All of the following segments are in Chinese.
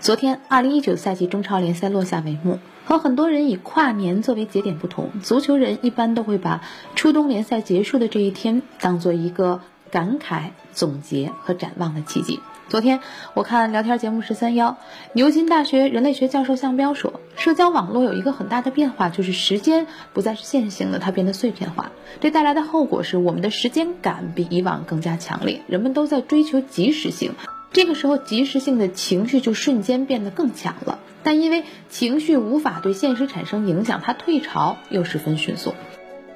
昨天，二零一九赛季中超联赛落下帷幕。和很多人以跨年作为节点不同，足球人一般都会把初冬联赛结束的这一天当做一个感慨、总结和展望的契机。昨天我看聊天节目十三幺，牛津大学人类学教授向彪说，社交网络有一个很大的变化，就是时间不再是线性的，它变得碎片化。这带来的后果是，我们的时间感比以往更加强烈，人们都在追求及时性。这个时候，及时性的情绪就瞬间变得更强了。但因为情绪无法对现实产生影响，它退潮又十分迅速。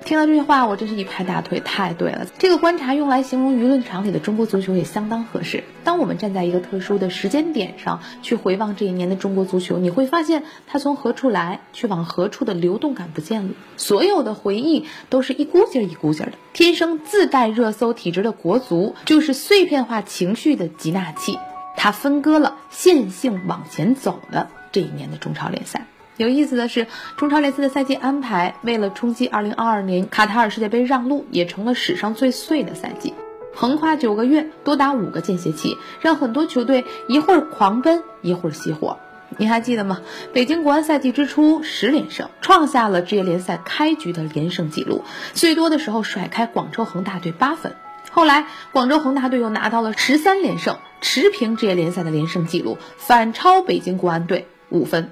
听到这句话，我真是一拍大腿，太对了！这个观察用来形容舆论场里的中国足球也相当合适。当我们站在一个特殊的时间点上去回望这一年的中国足球，你会发现它从何处来，去往何处的流动感不见了。所有的回忆都是一股劲儿一股劲儿的。天生自带热搜体质的国足，就是碎片化情绪的集纳器，它分割了线性往前走的这一年的中超联赛。有意思的是，中超联赛的赛季安排为了冲击2022年卡塔尔世界杯让路，也成了史上最碎的赛季。横跨九个月，多达五个间歇期，让很多球队一会儿狂奔，一会儿熄火。你还记得吗？北京国安赛季之初十连胜，创下了职业联赛开局的连胜纪录，最多的时候甩开广州恒大队八分。后来，广州恒大队又拿到了十三连胜，持平职业联赛的连胜纪录，反超北京国安队五分。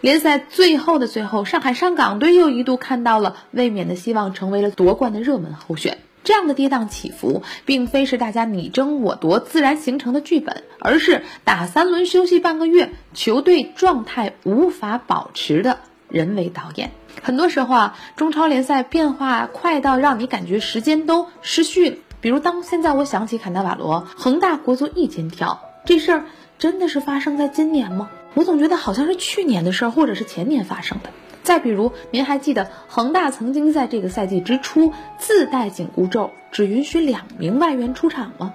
联赛最后的最后，上海上港队又一度看到了卫冕的希望，成为了夺冠的热门候选。这样的跌宕起伏，并非是大家你争我夺自然形成的剧本，而是打三轮休息半个月，球队状态无法保持的人为导演。很多时候啊，中超联赛变化快到让你感觉时间都失序了。比如，当现在我想起坎纳瓦罗、恒大、国足一肩挑这事儿，真的是发生在今年吗？我总觉得好像是去年的事儿，或者是前年发生的。再比如，您还记得恒大曾经在这个赛季之初自带紧箍咒，只允许两名外援出场吗？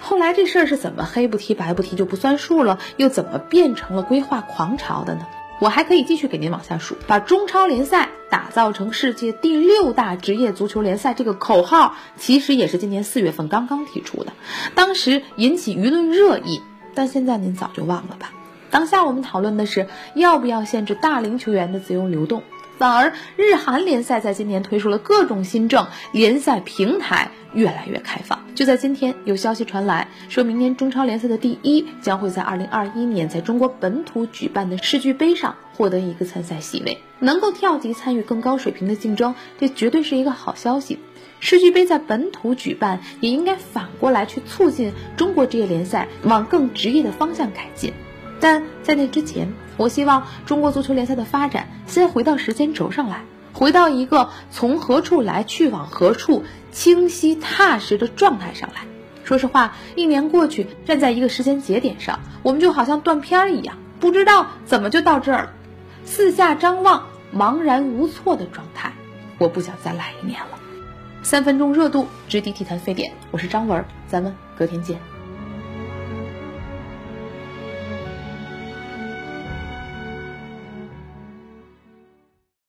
后来这事儿是怎么黑不提白不提就不算数了？又怎么变成了规划狂潮的呢？我还可以继续给您往下数，把中超联赛打造成世界第六大职业足球联赛这个口号，其实也是今年四月份刚刚提出的，当时引起舆论热议，但现在您早就忘了吧？当下我们讨论的是要不要限制大龄球员的自由流动，反而日韩联赛在今年推出了各种新政，联赛平台越来越开放。就在今天，有消息传来，说明年中超联赛的第一将会在二零二一年在中国本土举办的世俱杯上获得一个参赛席位，能够跳级参与更高水平的竞争，这绝对是一个好消息。世俱杯在本土举办，也应该反过来去促进中国职业联赛往更职业的方向改进。但在那之前，我希望中国足球联赛的发展先回到时间轴上来，回到一个从何处来、去往何处清晰踏实的状态上来。说实话，一年过去，站在一个时间节点上，我们就好像断片儿一样，不知道怎么就到这儿了，四下张望、茫然无措的状态。我不想再来一年了。三分钟热度直抵体坛沸点，我是张文，咱们隔天见。